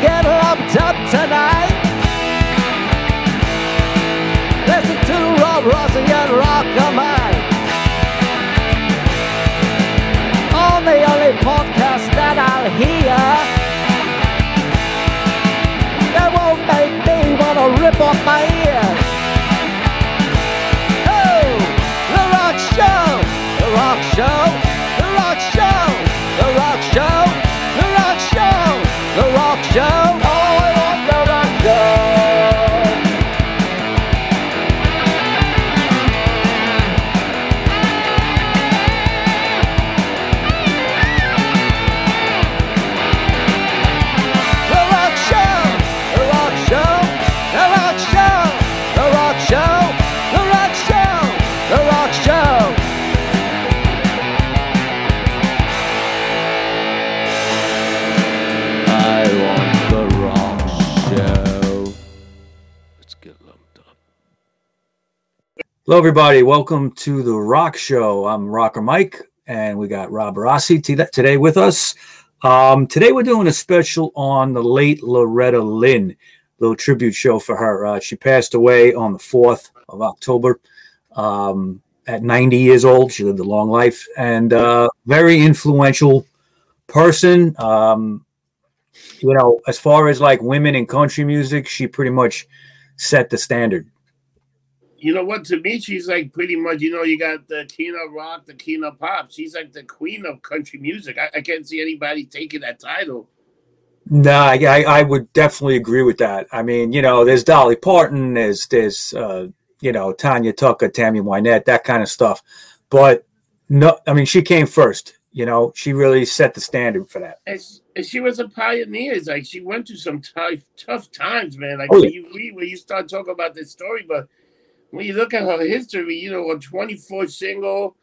Get up tonight. Listen to the only podcast that I'll hear. That won't make me wanna rip off my Hello, everybody. Welcome to the Rock Show. I'm Rocker Mike, and we got Rob Rossi today with us. Um, today, we're doing a special on the late Loretta Lynn, little tribute show for her. Uh, she passed away on the 4th of October um, at 90 years old. She lived a long life and uh, very influential person. Um, you know, as far as like women in country music, she pretty much set the standard. You know what? To me, she's like pretty much. You know, you got the king of rock, the king of pop. She's like the queen of country music. I, I can't see anybody taking that title. No, I, I would definitely agree with that. I mean, you know, there's Dolly Parton, there's there's uh, you know Tanya Tucker, Tammy Wynette, that kind of stuff. But no, I mean, she came first. You know, she really set the standard for that. And she, and she was a pioneer. It's like she went through some tough, tough times, man. Like Oh, when yeah. you read, when you start talking about this story, but when you look at her history, you know, a 24 single,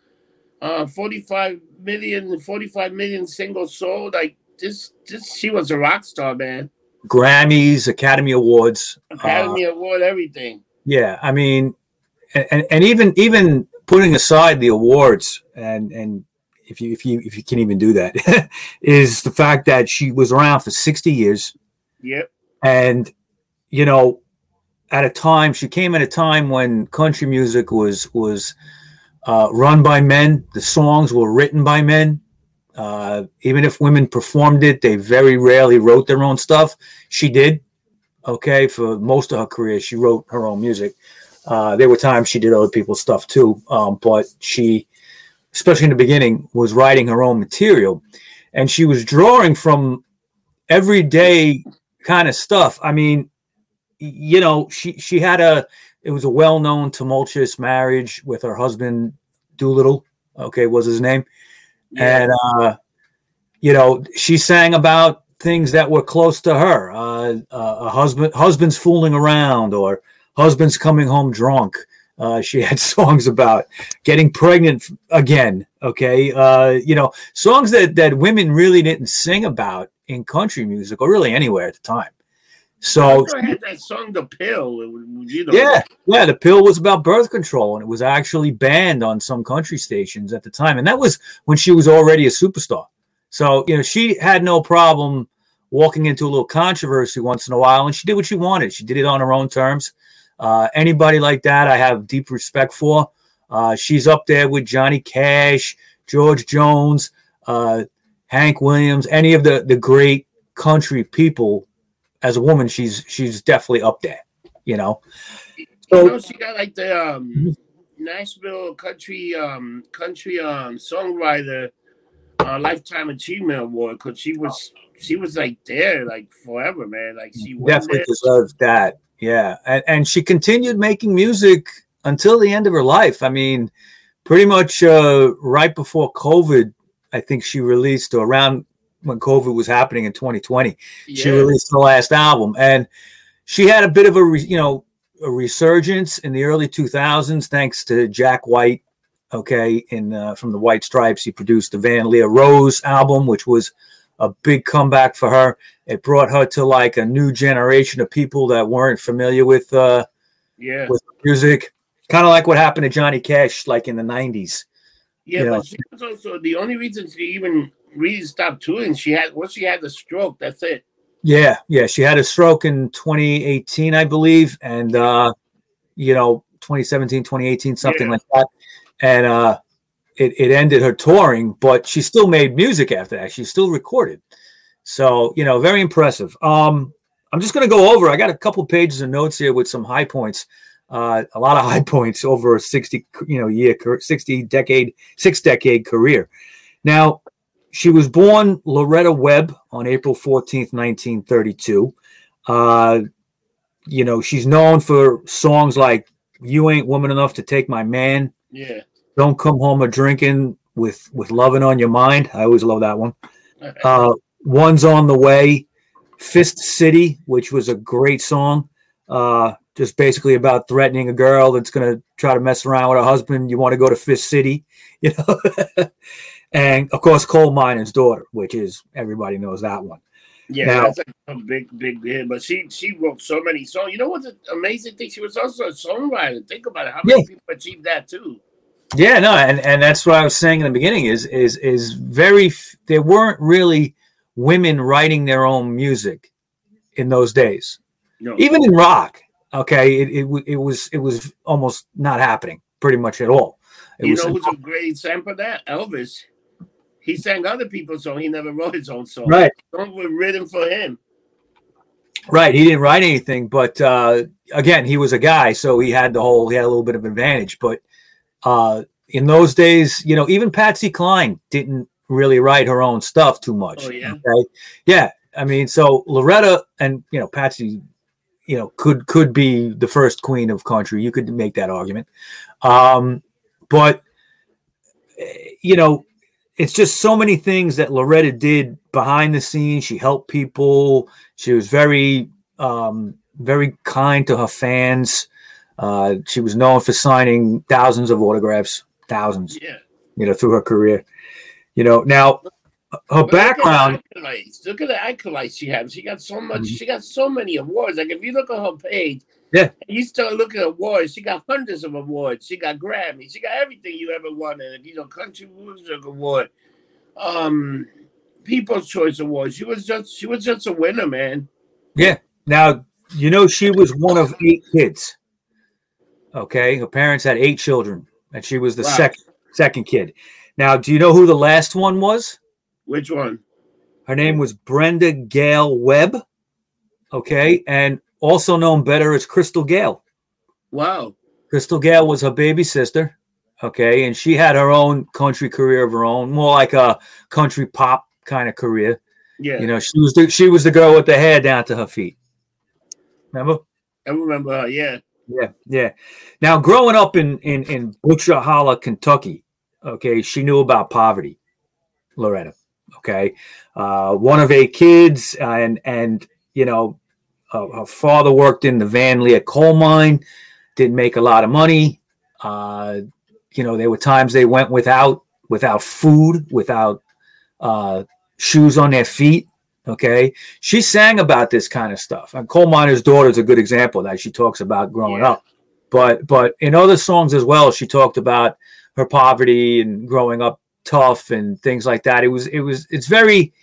uh, 45 million, 45 million singles sold. Like this, this, she was a rock star, man. Grammys, Academy Awards. uh, Academy Award, everything. yeah, I mean, and, and even even putting aside the awards and and if you if you if you can even do that is the fact that she was around for 60 years Yep. and you know at a time she came at a time when country music was was uh, run by men. The songs were written by men. Uh, even if women performed it they very rarely wrote their own stuff. She did okay for most of her career she wrote her own music. Uh, there were times she did other people's stuff too um, but she especially in the beginning was writing her own material. And she was drawing from everyday kind of stuff. I mean, you know, she she had a it was a well-known tumultuous marriage with her husband Doolittle, okay, was his name. And uh you know, she sang about things that were close to her. Uh, uh a husband husband's fooling around or husband's coming home drunk. Uh, she had songs about getting pregnant again. Okay, uh, you know, songs that that women really didn't sing about in country music or really anywhere at the time. So I had that song, "The Pill." it was, You know, yeah, yeah, the pill was about birth control, and it was actually banned on some country stations at the time, and that was when she was already a superstar. So you know, she had no problem walking into a little controversy once in a while, and she did what she wanted. She did it on her own terms. Uh, anybody like that, I have deep respect for. Uh, she's up there with Johnny Cash, George Jones, uh, Hank Williams, any of the the great country people. As a woman, she's she's definitely up there. You know. you So know, she got like the um, Mhm. Nashville country um country um songwriter uh, lifetime achievement award because she was she was like there like forever, man. Like she went definitely there. deserved that. Yeah, and, and she continued making music until the end of her life. I mean, pretty much uh, right before COVID, I think she released or around when COVID was happening in 2020. She released the last album, and she had a bit of a re- you know a resurgence in the early 2000s thanks to Jack White. Okay, in uh, from the White Stripes, he produced the Van Lear Rose album, which was a big comeback for her. It brought her to like a new generation of people that weren't familiar with uh, Yeah. with music, kind of like what happened to Johnny Cash, like in the '90s. Yeah, you know. but she was also the only reason she even really stopped touring. She had once she had the stroke. That's it. Yeah, yeah. She had a stroke in 2018, I believe, and uh, you know, 2017, 2018, something Yeah. like that. And uh, it, it ended her touring, but she still made music after that. She still recorded. So, you know, very impressive. Um, I'm just going to go over. I got a couple pages of notes here with some high points. Uh, a lot of high points over a 60, you know, year, 60 decade, six decade career. Now, she was born Loretta Webb on April 14th, 1932. Uh, you know, she's known for songs like You Ain't Woman Enough to Take My Man, Yeah. Don't Come Home a Drinking with with Loving on Your Mind. I always love that one. Uh, One's on the Way, Fist City, which was a great song. Uh, just basically about threatening a girl that's going to try to mess around with her husband. You want to go to Fist City, you know. And of course, Coal Miner's Daughter, which is everybody knows that one. Yeah, Now- that's a big, big hit. But she she wrote so many songs. You know what's an amazing thing? She was also a songwriter. Think about it. How many Yeah. people achieved that too? Yeah, no, and and that's what I was saying in the beginning is is is very there weren't really women writing their own music in those days. No. Even in rock, okay, it it, it was it was almost not happening pretty much at all. It you was know who's a great example of that? Elvis. He sang other people's songs. He never wrote his own song. right, Songs were written for him. right. He didn't write anything, but uh, again, he was a guy, so he had the whole he had a little bit of advantage. But uh, in those days, you know, even Patsy Cline didn't really write her own stuff too much. Oh, yeah? Okay? Yeah. I mean, so Loretta and you know Patsy, you know, could could be the first queen of country. You could make that argument, um, but eh, you know, it's just so many things that Loretta did behind the scenes. She helped people. She was very um, very kind to her fans. Uh, she was known for signing thousands of autographs, thousands, Yeah. you know, through her career. You know, now her But look at the background. accolades. Look at the accolades she has. She got so much. Mhm. She got so many awards. Like if you look at her page, Yeah. and you start looking at awards. She got hundreds of awards. She got Grammy. She got everything you ever wanted. You know, Country Music Award, um, People's Choice Award. She was just. She was just a winner, man. Yeah. Now, you know, she was one of eight kids. Okay, her parents had eight children, and she was the Wow. second second kid. Now, do you know who the last one was? Which one? Her name was Brenda Gail Webb. Okay, and also known better as Crystal Gayle. Wow. Crystal Gayle was her baby sister. Okay, and she had her own country career of her own, more like a country pop kind of career. Yeah. You know, she was the, she was the girl with the hair down to her feet. Remember? I remember her. Yeah. Yeah, yeah. Now, growing up in in in Butcher Holla, Kentucky, okay, she knew about poverty. Loretta, okay, uh, one of eight kids, and and you know, uh, her father worked in the Van Lear coal mine, didn't make a lot of money. Uh, you know, there were times they went without without food, without uh, shoes on their feet. Okay, she sang about this kind of stuff. And Coal Miner's Daughter is a good example that she talks about growing Yeah. up. But but in other songs as well, she talked about her poverty and growing up tough and things like that. It was it was it's very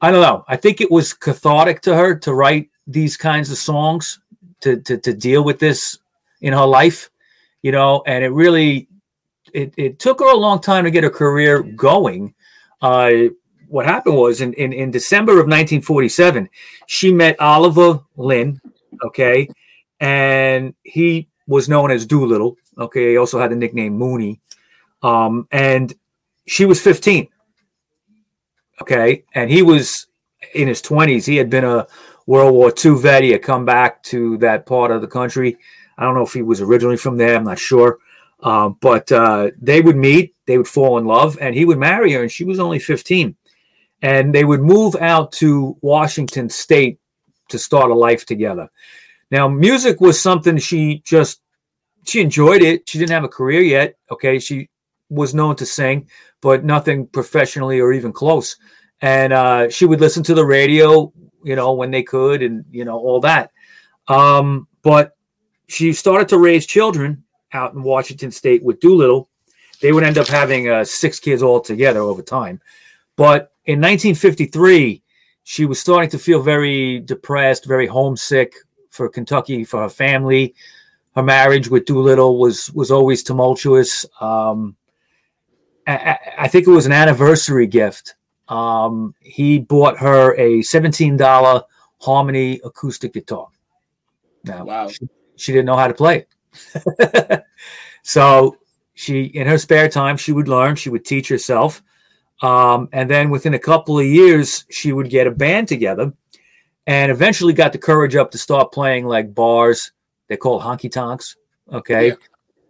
I don't know. I think it was cathartic to her to write these kinds of songs to to, to deal with this in her life, you know, and it really it, it took her a long time to get her career going. Uh, what happened was in, in, in December of 1947, she met Oliver Lynn, okay, and he was known as Doolittle, okay. He also had the nickname Mooney, um, and she was 15, okay, and he was in his 20s. He had been a World War II vet. He had come back to that part of the country. I don't know if he was originally from there. I'm not sure. Um, but uh, they would meet, they would fall in love, and he would marry her, and she was only 15. And they would move out to Washington State to start a life together. Now, music was something she just she enjoyed it. She didn't have a career yet. Okay, she was known to sing, but nothing professionally or even close. And uh, she would listen to the radio, you know, when they could, and you know all that. Um, but she started to raise children out in Washington State with Doolittle. They would end up having uh, six kids all together over time. But in 1953, she was starting to feel very depressed, very homesick for Kentucky, for her family. Her marriage with Doolittle was was always tumultuous. Um, I, I, think it was an anniversary gift. Um, he bought her a $17 Harmony acoustic guitar. Now, Wow. she, she didn't know how to play it. so she, in her spare time, she would learn, she would teach herself. Um, and then within a couple of years, she would get a band together and eventually got the courage up to start playing like bars. They call honky tonks. Okay. Yeah.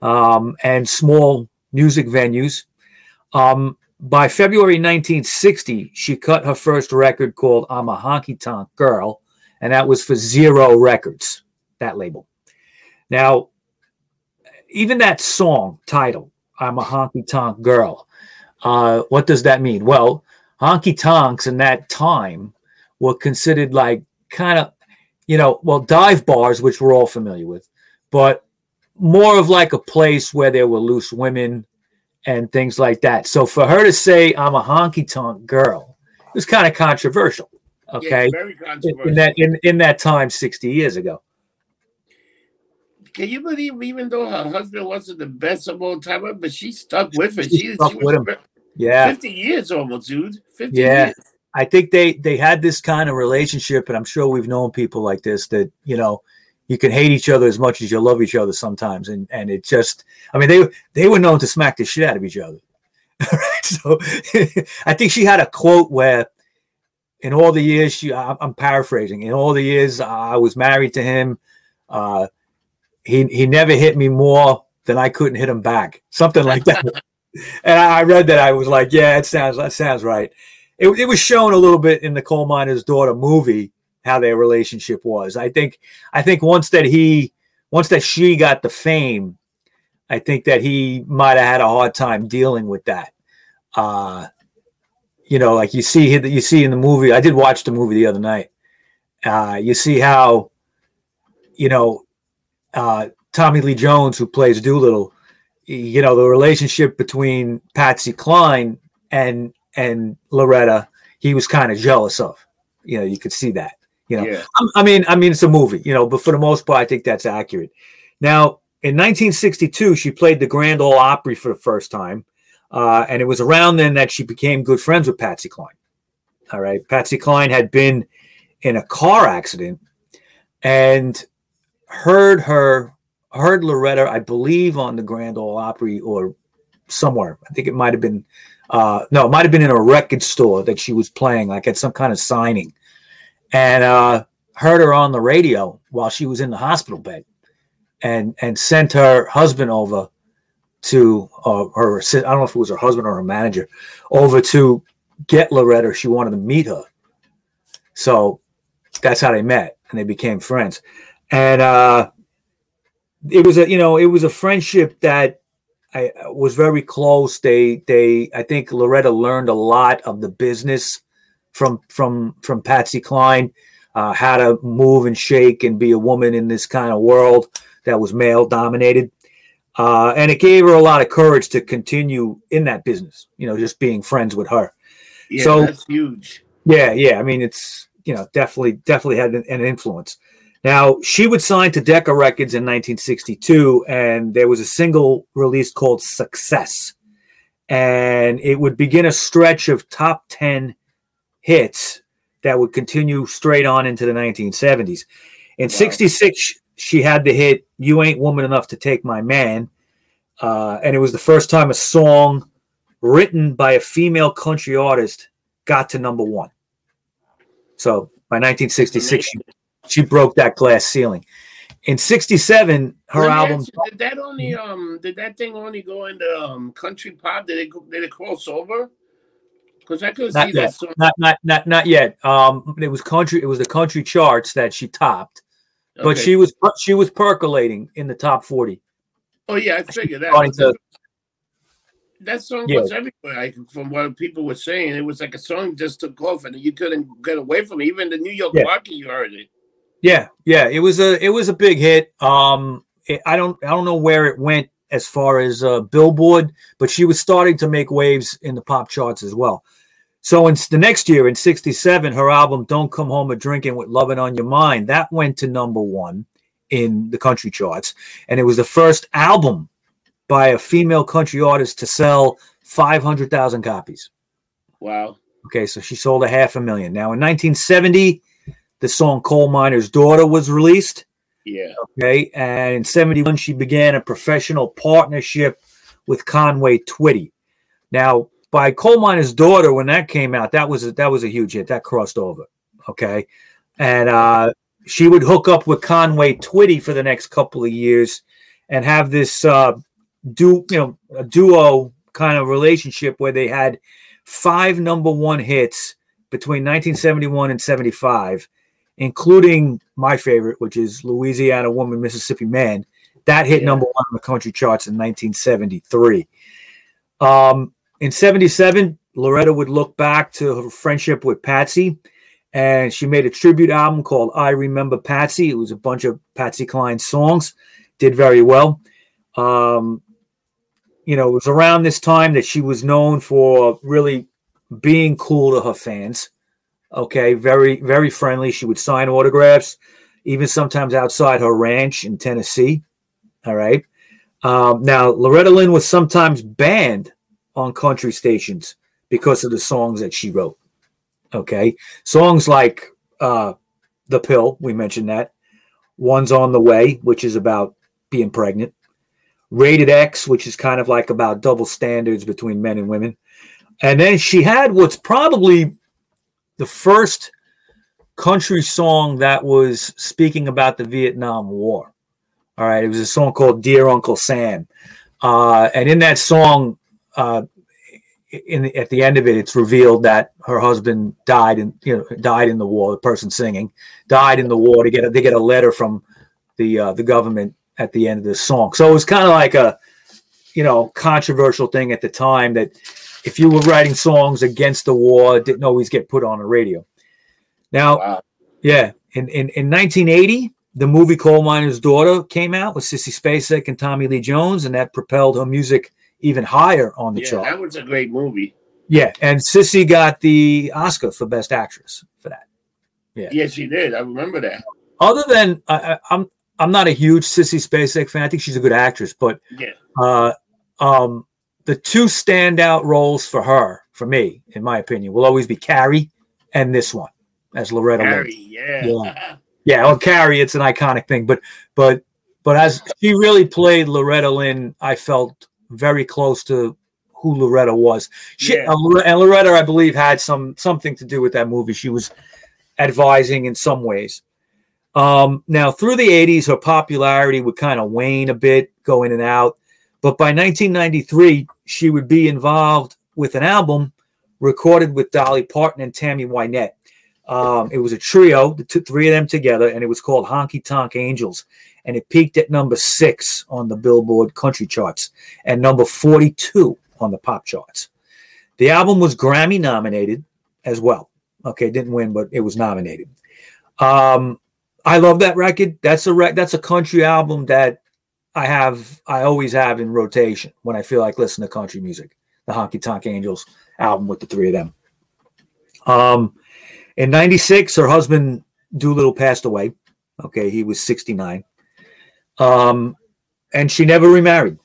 Um, and small music venues. Um, by February 1960, she cut her first record called I'm a Honky Tonk Girl, and that was for Zero Records, that label. Now, even that song title, I'm a Honky Tonk Girl, uh, what does that mean? Well, honky tonks in that time were considered like kind of, you know, well, dive bars, which we're all familiar with, but more of like a place where there were loose women and things like that. So for her to say, I'm a honky tonk girl, it was kind of controversial. Yeah, Okay. very in, controversial. in that in, in that time 60 years ago. Can you believe, even though her husband wasn't the best of all time, but she stuck with it. She She, stuck she with him. Yeah. 50 years almost, dude. 50 Yeah. years. I think they they had this kind of relationship, and I'm sure we've known people like this that you know you can hate each other as much as you love each other sometimes, and and it just I mean they they were known to smack the shit out of each other. so I think she had a quote where in all the years she I- I'm paraphrasing in all the years I was married to him, uh, he he never hit me more than I couldn't hit him back, something like that. and I I read that I was like, yeah, it sounds that sounds right it, it was shown a little bit in the coal miner's daughter movie how their relationship was i think i think once that he once that she got the fame i think that he might have had a hard time dealing with that uh you know like you see that you see in the movie i did watch the movie the other night uh you see how you know uh tommy lee jones who plays doolittle you know the relationship between patsy cline and and Loretta, he was kind of jealous of. You know, you could see that. You know, Yeah. I, I mean, I mean, it's a movie. You know, but for the most part, I think that's accurate. Now, in 1962, she played the Grand Ole Opry for the first time, uh, and it was around then that she became good friends with Patsy Cline. All right, Patsy Cline had been in a car accident and heard her heard Loretta, I believe, on the Grand Ole Opry or somewhere. I think it might have been uh no, it might have been in a record store that she was playing, like at some kind of signing. And uh heard her on the radio while she was in the hospital bed and and sent her husband over to uh, her I don't know if it was her husband or her manager over to get Loretta. She wanted to meet her. So that's how they met and they became friends. And uh it was a you know, it was a friendship that I was very close. They they I think Loretta learned a lot of the business from from from Patsy Cline, uh, how to move and shake and be a woman in this kind of world that was male dominated. Uh, and it gave her a lot of courage to continue in that business, you know, just being friends with her. Yeah, So- that's huge. Yeah, yeah. I mean, it's you know definitely definitely had an, an influence. Now she would sign to Decca Records in 1962, and there was a single released called "Success," and it would begin a stretch of top ten hits that would continue straight on into the 1970s. In Wow. '66, she had the hit "You Ain't Woman Enough to Take My Man," uh, and it was the first time a song written by a female country artist got to number one. So by 1966, she, she broke that glass ceiling. In 67, her me album, did that only um did that thing only go into um country pop? Did it did it cross over? Because I could Not see that yet. song. not, not, not, not yet. Um, it was country. It was the country charts that she topped, but she was, she was percolating in the top 40. Oh yeah, I figured that. to- that song Yeah. was everywhere. I, from what people were saying, it was like a song just took off, and you couldn't get away from it. Even the New York Yeah. market, you heard it. Yeah, yeah, it was a it was a big hit. Um, it, I don't I don't know where it went as far as uh, Billboard, but she was starting to make waves in the pop charts as well. So in the next year, in '67, her album "Don't Come Home a Drinking with Lovin' on Your Mind" that went to number one in the country charts, and it was the first album by a female country artist to sell 500,000 copies. Wow. Okay, so she sold a half a million. Now in 1970, the song "Coal Miner's Daughter" was released. Yeah. Okay. And in 71, she began a professional partnership with Conway Twitty. Now, by Coal Miner's Daughter, when that came out, that was a, that was a huge hit. That crossed over. Okay. And uh, she would hook up with Conway Twitty for the next couple of years and have this uh, du- you know, a duo kind of relationship where they had five number one hits between 1971 and 75 including my favorite, which is Louisiana Woman, Mississippi Man. That hit yeah. number one on the country charts in 1973. Um, in 77, Loretta would look back to her friendship with Patsy, and she made a tribute album called I Remember Patsy. It was a bunch of Patsy Cline songs, did very well. Um, you know, it was around this time that she was known for really being cool to her fans. Okay, very very friendly. She would sign autographs, even sometimes outside her ranch in Tennessee. All right. Um, now Loretta Lynn was sometimes banned on country stations because of the songs that she wrote. Okay, songs like uh, "The Pill," we mentioned that. "One's on the Way," which is about being pregnant. Rated X, which is kind of like about double standards between men and women. And then she had what's probably the first country song that was speaking about the Vietnam War. All right, it was a song called "Dear Uncle Sam," uh, and in that song, uh, in at the end of it, it's revealed that her husband died in you know died in the war. The person singing died in the war. To get a, they get a letter from the uh, the government at the end of the song. So it was kind of like a you know controversial thing at the time that if you were writing songs against the war, it didn't always get put on the radio. Now, wow. yeah, in, in, in 1980, the movie Coal Miner's Daughter came out with Sissy Spacek and Tommy Lee Jones, and that propelled her music even higher on the yeah, chart. That was a great movie. Yeah, and Sissy got the Oscar for Best Actress for that. Yeah, yes, she did. I remember that. Other than uh, I'm, I'm not a huge Sissy Spacek fan. I think she's a good actress, but yeah, uh, um, the two standout roles for her, for me, in my opinion, will always be Carrie and this one as Loretta Carrie, Lynn. Yeah. yeah. Yeah, well, Carrie, it's an iconic thing, but but but as she really played Loretta Lynn, I felt very close to who Loretta was. She yeah. and Loretta, I believe, had some something to do with that movie. She was advising in some ways. Um, now, through the '80s, her popularity would kind of wane a bit, go in and out. But by 1993, she would be involved with an album recorded with Dolly Parton and Tammy Wynette. Um, it was a trio, the two, three of them together, and it was called Honky Tonk Angels. And it peaked at number six on the Billboard country charts and number 42 on the pop charts. The album was Grammy nominated as well. Okay, didn't win, but it was nominated. Um, I love that record. That's a rec- that's a country album that I have, I always have in rotation when I feel like listening to country music. The Honky Tonk Angels album with the three of them. Um, in '96, her husband Doolittle passed away. Okay, he was 69. Um, and she never remarried.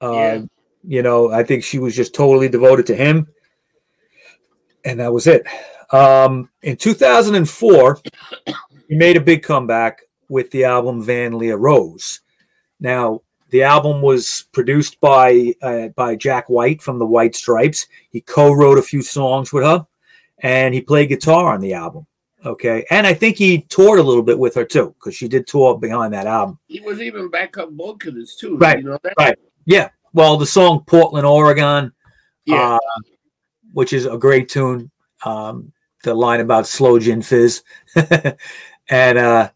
Uh, yeah. You know, I think she was just totally devoted to him, and that was it. Um, in 2004, he made a big comeback with the album Van Lear Rose. Now, the album was produced by uh, by Jack White from the White Stripes. He co-wrote a few songs with her, and he played guitar on the album. Okay, and I think he toured a little bit with her too, because she did tour behind that album. He was even backup vocalist too. Right, you know right. Yeah. Well, the song "Portland, Oregon," yeah. Uh, which is a great tune. Um, the line about slow gin fizz, and uh,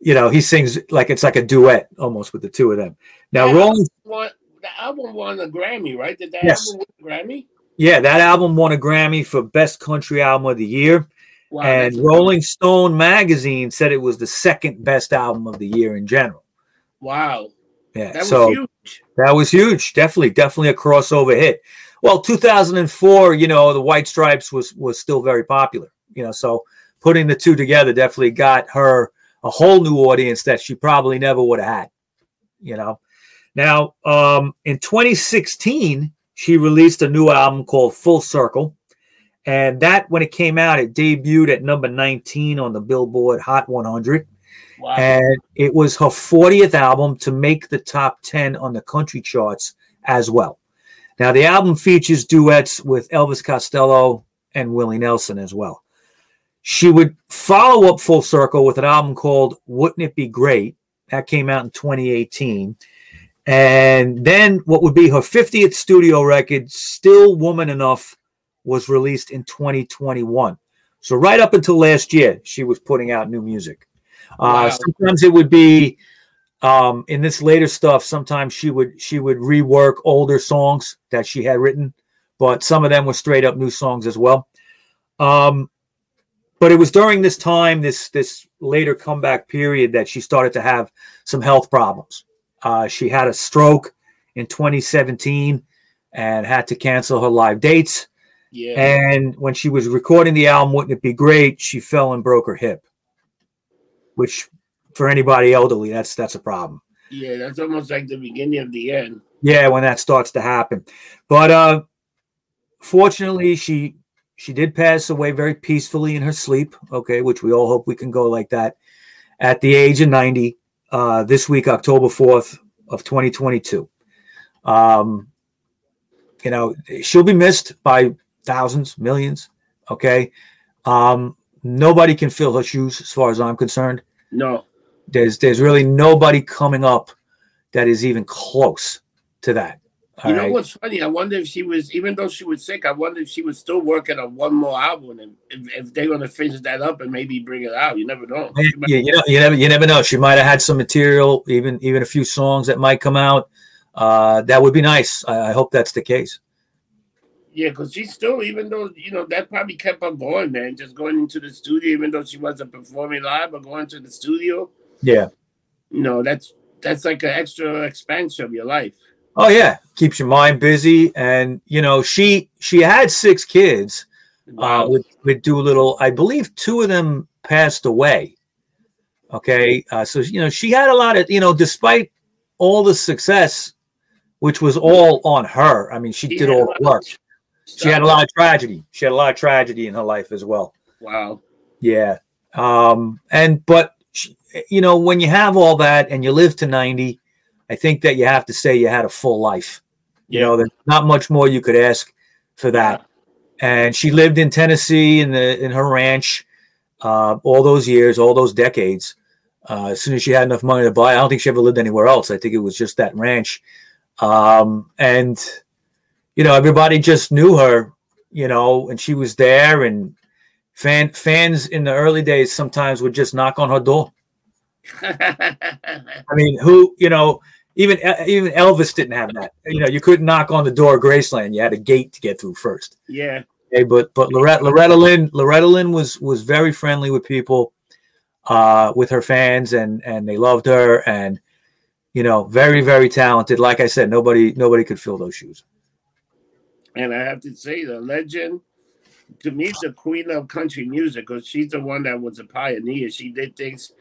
you know, he sings like it's like a duet almost with the two of them. Now, the Rolling won, the album won a Grammy, right? Did that yes. album win a Grammy? Yeah, that album won a Grammy for Best Country Album of the Year. Wow, and Rolling Stone magazine said it was the second best album of the year in general. Wow. Yeah, That was so huge. that was huge. Definitely, definitely a crossover hit. Well, 2004, you know, the White Stripes was was still very popular. You know, so putting the two together definitely got her a whole new audience that she probably never would have had. You know, now um, in 2016, she released a new album called Full Circle, and that when it came out, it debuted at number 19 on the Billboard Hot 100 Wow. and it was her 40th album to make the top 10 on the country charts as well. Now, the album features duets with Elvis Costello and Willie Nelson as well. She would follow up Full Circle with an album called Wouldn't It Be Great? That came out in 2018. And then what would be her 50th studio record, Still Woman Enough, was released in 2021. So, right up until last year, she was putting out new music. Uh, sometimes it would be um, in this later stuff. Sometimes she would she would rework older songs that she had written, but some of them were straight up new songs as well. Um, but it was during this time, this this later comeback period, that she started to have some health problems. Uh, she had a stroke in 2017 and had to cancel her live dates. yeah. And when she was recording the album, wouldn't it be great? She fell and broke her hip, which for anybody elderly, that's that's a problem. yeah. That's almost like the beginning of the end. Yeah, when that starts to happen. But uh fortunately she she did pass away very peacefully in her sleep, okay, which we all hope we can go like that at the age of 90 uh this week October 4th of 2022. Um you know, she'll be missed by thousands, millions, okay? Um nobody can fill her shoes as far as I'm concerned No. there's there's really nobody coming up that is even close to that. You know right? what's funny? I wonder if she was, even though she was sick, I wonder if she was still working on one more album, and if, if they're gonna finish that up and maybe bring it out. You never know. Yeah, you, you know, you never you never know. She might have had some material, even even a few songs that might come out. Uh, that would be nice. I, I hope that's the case. Yeah, because she's still, even though you know that probably kept her going, man. Just going into the studio, even though she wasn't performing live, but going to the studio, Yeah. you know, that's that's like an extra expansion of your life. Oh yeah, keeps your mind busy, and you know she she had six kids. uh, Wow. with, with Doolittle. I believe two of them passed away. Okay. Uh, so, you know, she had a lot of, you know, despite all the success, which was all on her. I mean, she She did all the work. She had a lot of tragedy. She had a lot of tragedy in her life as well. Wow. Yeah. Um, and, but, you know, when you have all that and you live to 90, I think that you have to say you had a full life. You know, there's not much more you could ask for that and she lived in Tennessee in the in her ranch uh, all those years, all those decades. Uh, as soon as she had enough money to buy, I don't think she ever lived anywhere else. I think it was just that ranch, um, and you know everybody just knew her, you know, and she was there. And fan fans in the early days sometimes would just knock on her door. I mean, who you know, even even Elvis didn't have that. You know, you couldn't knock on the door of Graceland. You had a gate to get through first. yeah. Okay, but but Loretta Loretta Lynn Loretta Lynn was was very friendly with people, uh, with her fans, and and they loved her, and you know, very very talented. Like I said, nobody nobody could fill those shoes. And I have to say, the legend, to me, is the queen of country music, because she's the one that was a pioneer. She did things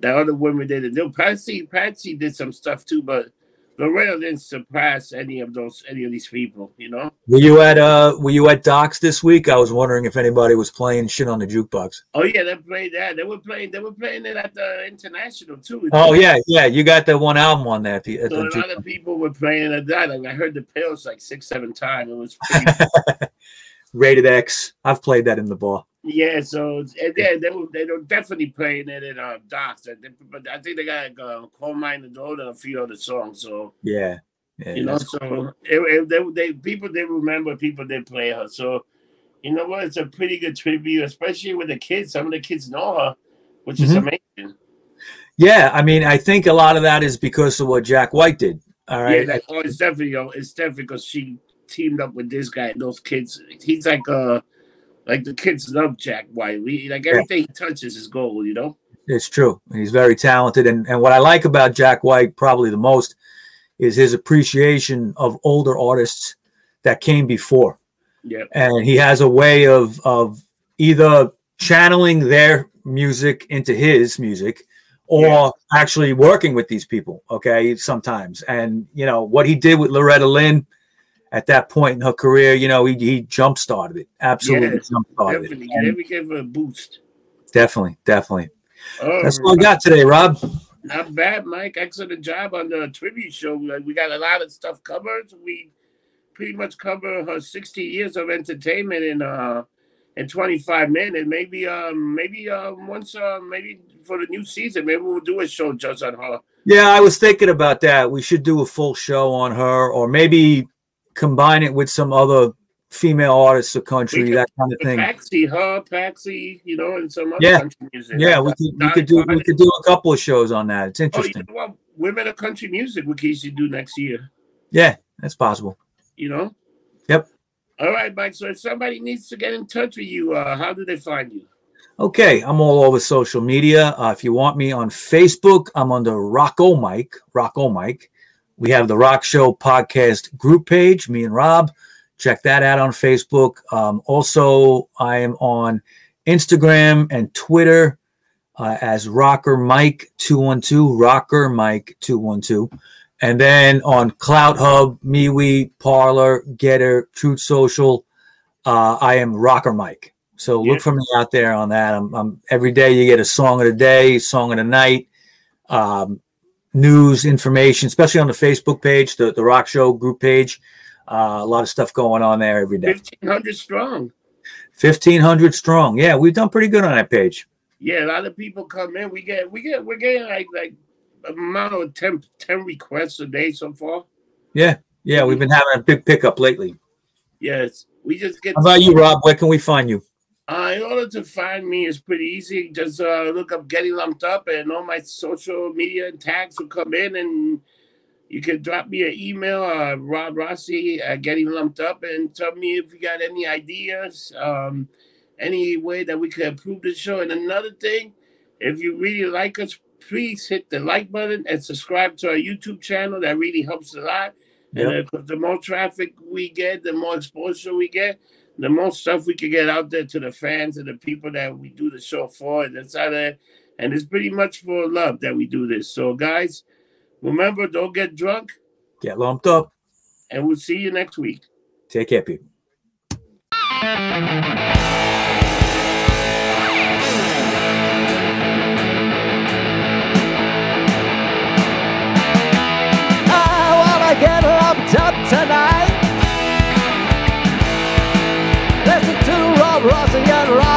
that other women did it. Patsy, Patsy did some stuff too, but Loretta didn't surpass any of those, any of these people. You know? Were you at uh Were you at Docs this week? I was wondering if anybody was playing shit on the jukebox. Oh yeah, they played that. They were playing. They were playing it at the international too. Oh yeah, yeah. You got that one album on that. the, at So the a lot of people were playing at that. Like I heard the pills like six, seven times. It was pretty Rated X. I've played that in the bar. Yeah, so and yeah, they were they were definitely playing it in uh docs. But I think they got uh, Coal Mine and Gold and a few other songs. So Yeah, yeah. you know, so it, it, they they people did remember, people they play her. So you know what? It's a pretty good tribute, especially with the kids. Some of the kids know her, which is Mhm. amazing. yeah. I mean, I think a lot of that is because of what Jack White did. All right. Yeah, like, oh, it's definitely it's definitely because she teamed up with this guy those kids. He's like uh like the kids love Jack White. We, like everything he touches is gold. You know. It's true. He's very talented. And, and what I like about Jack White probably the most is his appreciation of older artists that came before. Yeah. And he has a way of of either channeling their music into his music or Yeah. actually working with these people, okay, sometimes. And you know, what he did with Loretta Lynn at that point in her career, you know, he, he jump started it. Absolutely Yes, jump started Definitely. it. And give her a boost. definitely, definitely. That's all I got today, Rob. Not bad, Mike. Excellent job on the tribute show. We we got a lot of stuff covered. We pretty much cover her 60 years of entertainment in uh in 25 minutes. Maybe um maybe um once uh maybe for the new season, maybe we'll do a show just on her. Yeah, I was thinking about that. We should do a full show on her, or maybe combine it with some other female artists of country, could- that kind of thing. Paxi, her, Paxi, you know, and some other Yeah. country music. Yeah, we could we could do we could do a couple of shows on that. It's Oh, you interesting. know? Women of country music we could do next year. Yeah, that's possible. You know. Yep. All right, Mike. So if somebody needs to get in touch with you, uh, how do they find you? Okay, I'm all over social media. Uh, if you want me on Facebook, I'm under Rocco Mike. Rocco Mike. We have the Rock Show podcast group page. Me and Rob. Check that out on Facebook. Um, also, I am on Instagram and Twitter uh, as Rocker Mike two one two. Rocker Mike two one two. And then on CloutHub, MeWe, Parler, Gettr, Truth Social, uh, I am Rocker Mike. So Yeah. look for me out there on that. I'm, I'm every day you get a song of the day, song of the night, um, news, information, especially on the Facebook page, the, the Rock Show group page. Uh, a lot of stuff going on there every day. Fifteen hundred strong. 1500 strong. Yeah, we've done pretty good on that page. Yeah, a lot of people come in. We get we get we're getting like like a amount of 10, 10 requests a day so far. Yeah, yeah, we've been having a big pickup lately. Yes, we just get. How about you, Rob? Where can we find you? Uh, in order to find me is pretty easy. Just uh, look up "Getting Lumped Up" and all my social media and tags will come in, and you can drop me an email, uh, Rob Rossi at Getting Lumped Up, and tell me if you got any ideas, um, any way that we could improve the show. And another thing, if you really like us, please hit the like button and subscribe to our YouTube channel. That really helps a lot. And uh, the more traffic we get, the more exposure we get the most stuff we can get out there to the fans and the people that we do the show for. And that's how that, and it's pretty much for love that we do this. So, guys, remember, don't get drunk, Get lumped up. and we'll see you next week. Take care, people. Rossi and Rockamine.